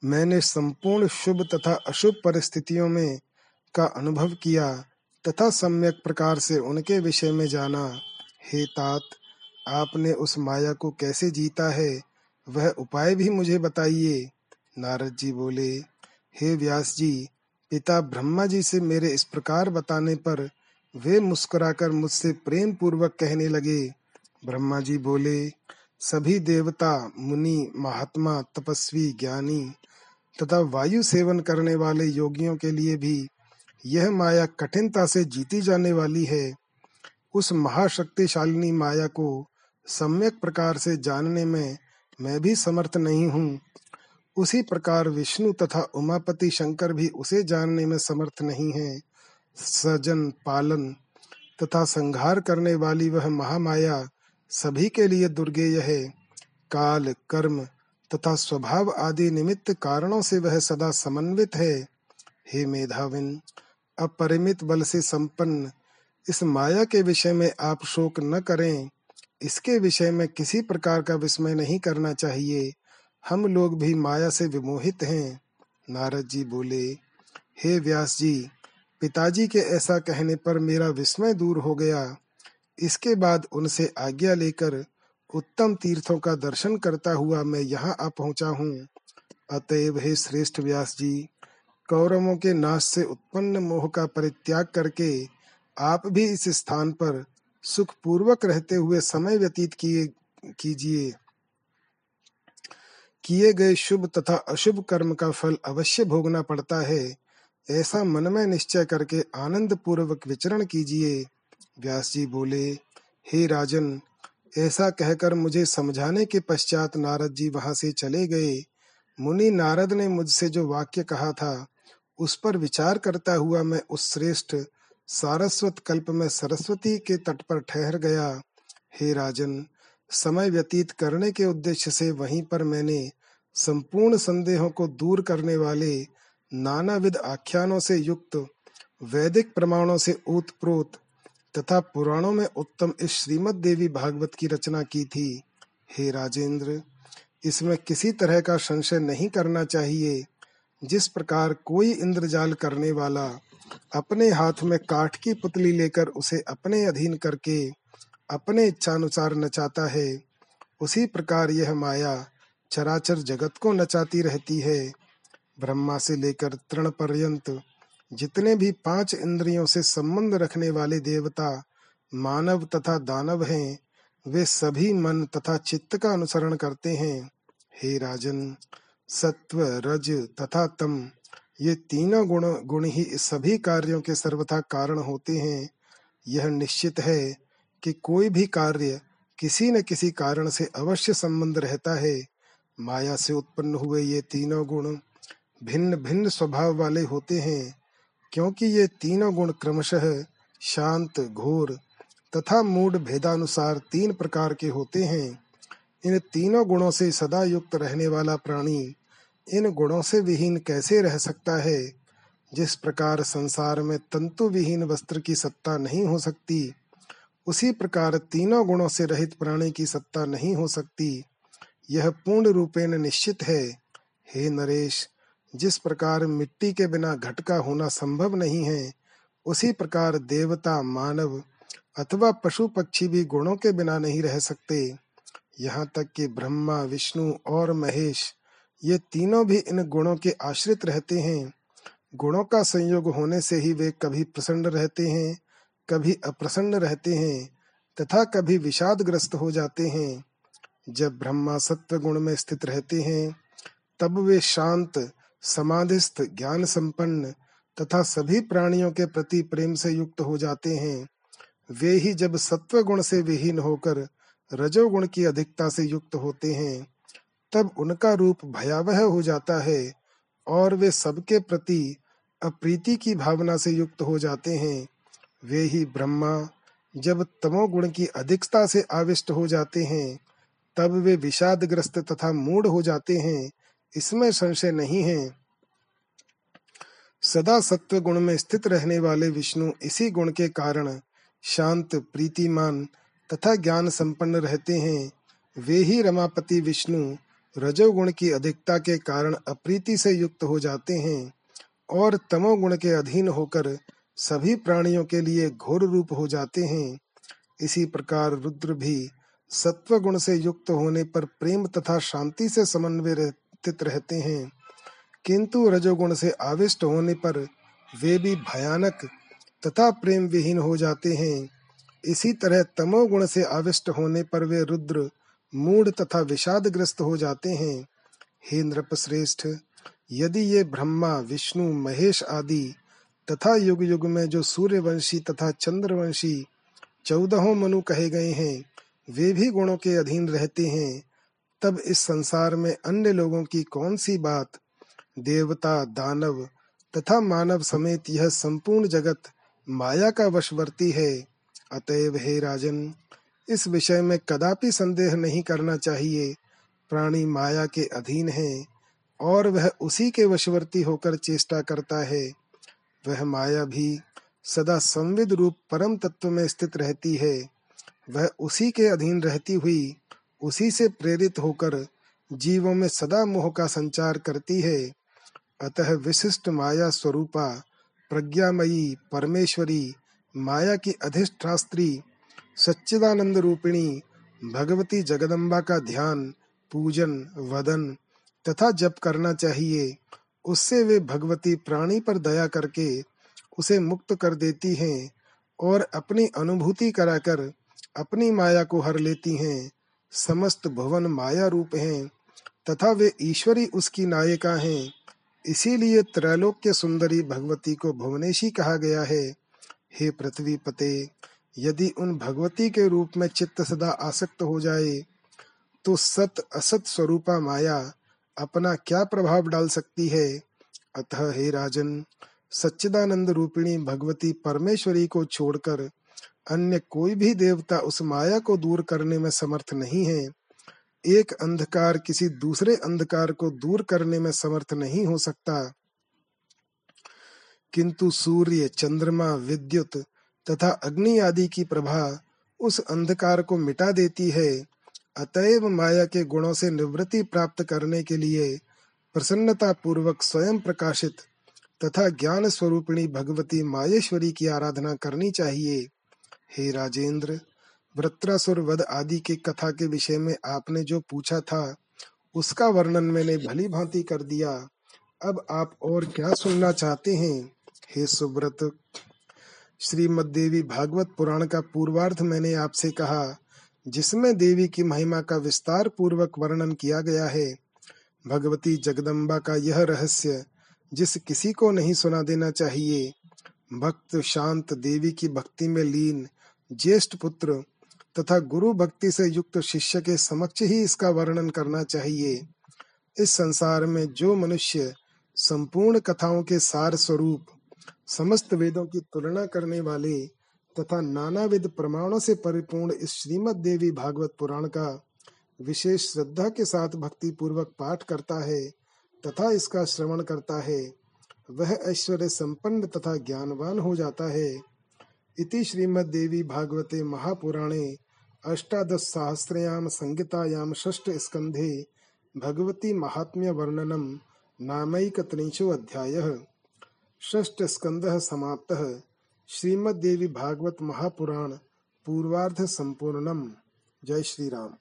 [SPEAKER 1] मैंने संपूर्ण शुभ तथा अशुभ परिस्थितियों में का अनुभव किया तथा सम्यक प्रकार से उनके विषय में जाना, हे तात, आपने उस माया को कैसे जीता है? वह उपाय भी मुझे बताइए। नारद जी बोले, हे व्यास जी, पिता ब्रह्मा जी से मेरे इस प्रकार बताने पर वे मुस्कुराकर मुझसे प्रेम पूर्वक कहने लगे। ब्रह्मा जी बोले, सभी देवता, मुनि, महात्मा, तपस्वी, ज्ञानी तथा वायु सेवन करने वाले योगियों के लिए भी यह माया कठिनता से जीती जाने वाली है। उस महाशक्तिशालिनी माया को सम्यक प्रकार से जानने में मैं भी समर्थ नहीं हूँ। उसी प्रकार विष्णु तथा उमापति शंकर भी उसे जानने में समर्थ नहीं है। सजन, पालन तथा संहार करने वाली वह महामाया सभी के लिए दुर्गेय है। काल, कर्म तथा स्वभाव आदि निमित्त कारणों से वह सदा समन्वित है। हे मेधाविन अपरिमित बल से संपन्न। इस माया के विषय में आप शोक न करें। इसके विषय में किसी प्रकार का विस्मय नहीं करना चाहिए। हम लोग भी माया से विमोहित हैं। नारद जी बोले, हे व्यास जी, पिताजी के ऐसा कहने पर मेरा विस्मय दूर हो गया। इसके बाद उनसे आज्ञा लेकर उत्तम तीर्थों का दर्शन करता हुआ मैं यहाँ आ पहुँचा हूँ। अतएव हे श्रेष्ठ व्यास जी कौरवों के नाश से उत्पन्न मोह का परित्याग करके आप भी इस स्थान पर सुख पूर्वक रहते हुए समय व्यतीत किए, कीजिए। किए गए शुभ तथा अशुभ कर्म का फल अवश्य भोगना पड़ता है। ऐसा मन में निश्चय करके आनंद पूर्वक विचरण कीजिए। व्यास जी बोले, हे राजन, ऐसा कहकर मुझे समझाने के पश्चात नारद जी वहाँ से चले गए। मुनि नारद ने मुझसे जो वाक्य कहा था उस पर विचार करता हुआ मैं उस श्रेष्ठ सारस्वत कल्प में सरस्वती के तट पर ठहर गया। हे राजन, समय व्यतीत करने के उद्देश्य से वहीं पर मैंने संपूर्ण संदेहों को दूर करने वाले नानाविध आख्यानों से युक्त, वैदिक प्रमाणों से ओतप्रोत तथा पुराणों में उत्तम इस श्रीमद देवी भागवत की रचना की थी। हे राजेंद्र, इसमें किसी तरह का संशय नहीं करना चाहिए। जिस प्रकार कोई इंद्रजाल करने वाला अपने हाथ में काठ की पुतली लेकर उसे अपने अधीन करके अपने इच्छानुसार नचाता है, उसी प्रकार यह माया चराचर जगत को नचाती रहती है। ब्रह्मा से लेकर तृण पर्यंत जितने भी पाँच इंद्रियों से संबंध रखने वाले देवता, मानव तथा दानव हैं, वे सभी मन तथा चित्त का अनुसरण करते हैं। हे राजन सत्व रज तथा तम। ये तीनों गुण गुण ही सभी कार्यों के सर्वथा कारण होते हैं। यह निश्चित है कि कोई भी कार्य किसी न किसी कारण से अवश्य संबंध रहता है। माया से उत्पन्न हुए ये तीनों गुण भिन्न भिन्न स्वभाव वाले होते हैं, क्योंकि ये तीनों गुण क्रमशः शांत, घोर तथा मूड भेदानुसार तीन प्रकार के होते हैं। इन तीनों गुणों से सदा युक्त रहने वाला प्राणी इन गुणों से विहीन कैसे रह सकता है? जिस प्रकार संसार में तंतु विहीन वस्त्र की सत्ता नहीं हो सकती, उसी प्रकार तीनों गुणों से रहित प्राणी की सत्ता नहीं हो सकती। यह पूर्ण रूपेण निश्चित है। हे नरेश, जिस प्रकार मिट्टी के बिना घट का होना संभव नहीं है, उसी प्रकार देवता, मानव अथवा पशु पक्षी भी गुणों के बिना नहीं रह सकते। यहाँ तक कि ब्रह्मा, विष्णु और महेश, ये तीनों भी इन गुणों के आश्रित रहते हैं। गुणों का संयोग होने से ही वे कभी प्रसन्न रहते हैं, कभी अप्रसन्न रहते हैं, तथा कभी विषादग्रस्त हो जाते हैं। जब ब्रह्मा सत्व गुण में स्थित रहते हैं, तब वे शांत, समाधिस्थ ज्ञान संपन्न तथा सभी प्राणियों के प्रति प्रेम से युक्त हो जाते हैं। वे ही जब सत्व गुण से विहीन होकर रजोगुण की अधिकता से युक्त होते हैं, तब उनका रूप भयावह हो जाता है और वे सबके प्रति अप्रीति की भावना से युक्त हो जाते हैं। वे ही ब्रह्मा, जब तमोगुण की अधिकता से आविष्ट हो जाते हैं, तब वे विषादग्रस्त तथा मूड हो जाते हैं, इसमें संशय नहीं है। सदा सत्व गुण में स्थित रहने वाले विष्णु इसी गुण के कारण शांत, प्रीतिमान तथा ज्ञान संपन्न रहते हैं। वे ही रमापति विष्णु रजोगुण की अधिकता के कारण अप्रीति से युक्त हो जाते हैं और तमोगुण के अधीन होकर सभी प्राणियों के लिए घोर रूप हो जाते हैं। इसी प्रकार रुद्र भी सत्व गुण से युक्त होने पर प्रेम तथा शांति से समन्वय स्थित रहते हैं। किंतु रजोगुण से आविष्ट होने पर वे भी भयानक तथा प्रेम विहीन हो जाते हैं। इसी तरह तमोगुण से आविष्ट होने पर वे रुद्र मूड तथा विषादग्रस्त हो जाते हैं। हे नृप श्रेष्ठ यदि ये ब्रह्मा, विष्णु, महेश आदि तथा युग युग में जो सूर्यवंशी तथा चंद्रवंशी चौदहों मनु कहे गए हैं, वे भी गुणों के अधीन रहते हैं, तब इस संसार में अन्य लोगों की कौन सी बात? देवता, दानव तथा मानव समेत यह संपूर्ण जगत माया का वशवर्ती है। अतएव हे राजन, इस विषय में कदापि संदेह नहीं करना चाहिए। प्राणी माया के अधीन है, और वह उसी के वशवर्ती होकर चेष्टा करता है। वह माया भी सदा संविद रूप परम तत्व में स्थित रहती है। वह उसी के अधीन रहती हुई, उसी से प्रेरित होकर जीवों में सदा मोह का संचार करती है। अतः विशिष्ट माया स्वरूपा, प्रज्ञामयी परमेश्वरी माया की अधिष्ठास्त्री सच्चिदानंद रूपिणी, भगवती जगदम्बा का ध्यान, पूजन, वदन तथा जप करना चाहिए। उससे वे भगवती प्राणी पर दया करके उसे मुक्त कर देती हैं और अपनी अनुभूति कराकर अपनी माया को हर लेती हैं। समस्त भवन माया रूप हैं तथा वे ईश्वरी उसकी नायिका हैं। इसीलिए त्रैलोक्य सुंदरी भगवती को भुवनेशी कहा गया है। हे पृथ्वी पते, यदि उन भगवती के रूप में चित्त सदा आसक्त हो जाए तो सत असत स्वरूपा माया अपना क्या प्रभाव डाल सकती है? अतः हे राजन, सच्चिदानंद रूपिणी भगवती परमेश्वरी को छोड़कर अन्य कोई भी देवता उस माया को दूर करने में समर्थ नहीं है। एक अंधकार किसी दूसरे अंधकार को दूर करने में समर्थ नहीं हो सकता। किंतु सूर्य, चंद्रमा, विद्युत तथा अग्नि आदि की प्रभा उस अंधकार को मिटा देती है। अतएव माया के गुणों से निवृत्ति प्राप्त करने के लिए प्रसन्नता पूर्वक स्वयं प्रकाशित तथा ज्ञान स्वरूपिणी भगवती मायेश्वरी की आराधना करनी चाहिए। हे राजेंद्र, वृत्रासुर वध आदि के कथा के विषय में आपने जो पूछा था, उसका वर्णन मैंने भली भांति कर दिया। अब आप और क्या सुनना चाहते हैं? हे सुब्रत श्रीमद देवी भागवत पुराण का पूर्वार्थ मैंने आपसे कहा, जिसमें देवी की महिमा का विस्तार पूर्वक वर्णन किया गया है, भगवती जगदम्बा का यह रहस्य, जिस किसी को नहीं सुना देना चाहिए, भक्त शांत देवी की भक्ति में लीन, ज्येष्ठ पुत्र तथा गुरु भक्ति से युक्त शिष्य के समक्ष ही इसका वर्णन करना चाहिए। इस संसार में जो मनुष्य संपूर्ण कथाओं के सार स्वरूप समस्त वेदों की तुलना करने वाले तथा नानाविध प्रमाणों से परिपूर्ण इस श्रीमद देवी भागवत पुराण का विशेष श्रद्धा के साथ भक्ति पूर्वक पाठ करता है तथा इसका श्रवण करता है, वह ऐश्वर्य संपन्न तथा ज्ञानवान हो जाता है। इति श्रीमद देवी भागवते महापुराणे अष्टादश सहस्रयाम संहितायाम षष्ठ स्कंधे भगवती महात्म्य वर्णनम नामैकत्रिंशो अध्यायः। षष्ठ स्कंद समाप्तः श्रीमद देवी भागवत महापुराण पूर्वार्ध संपूर्णम जय श्री राम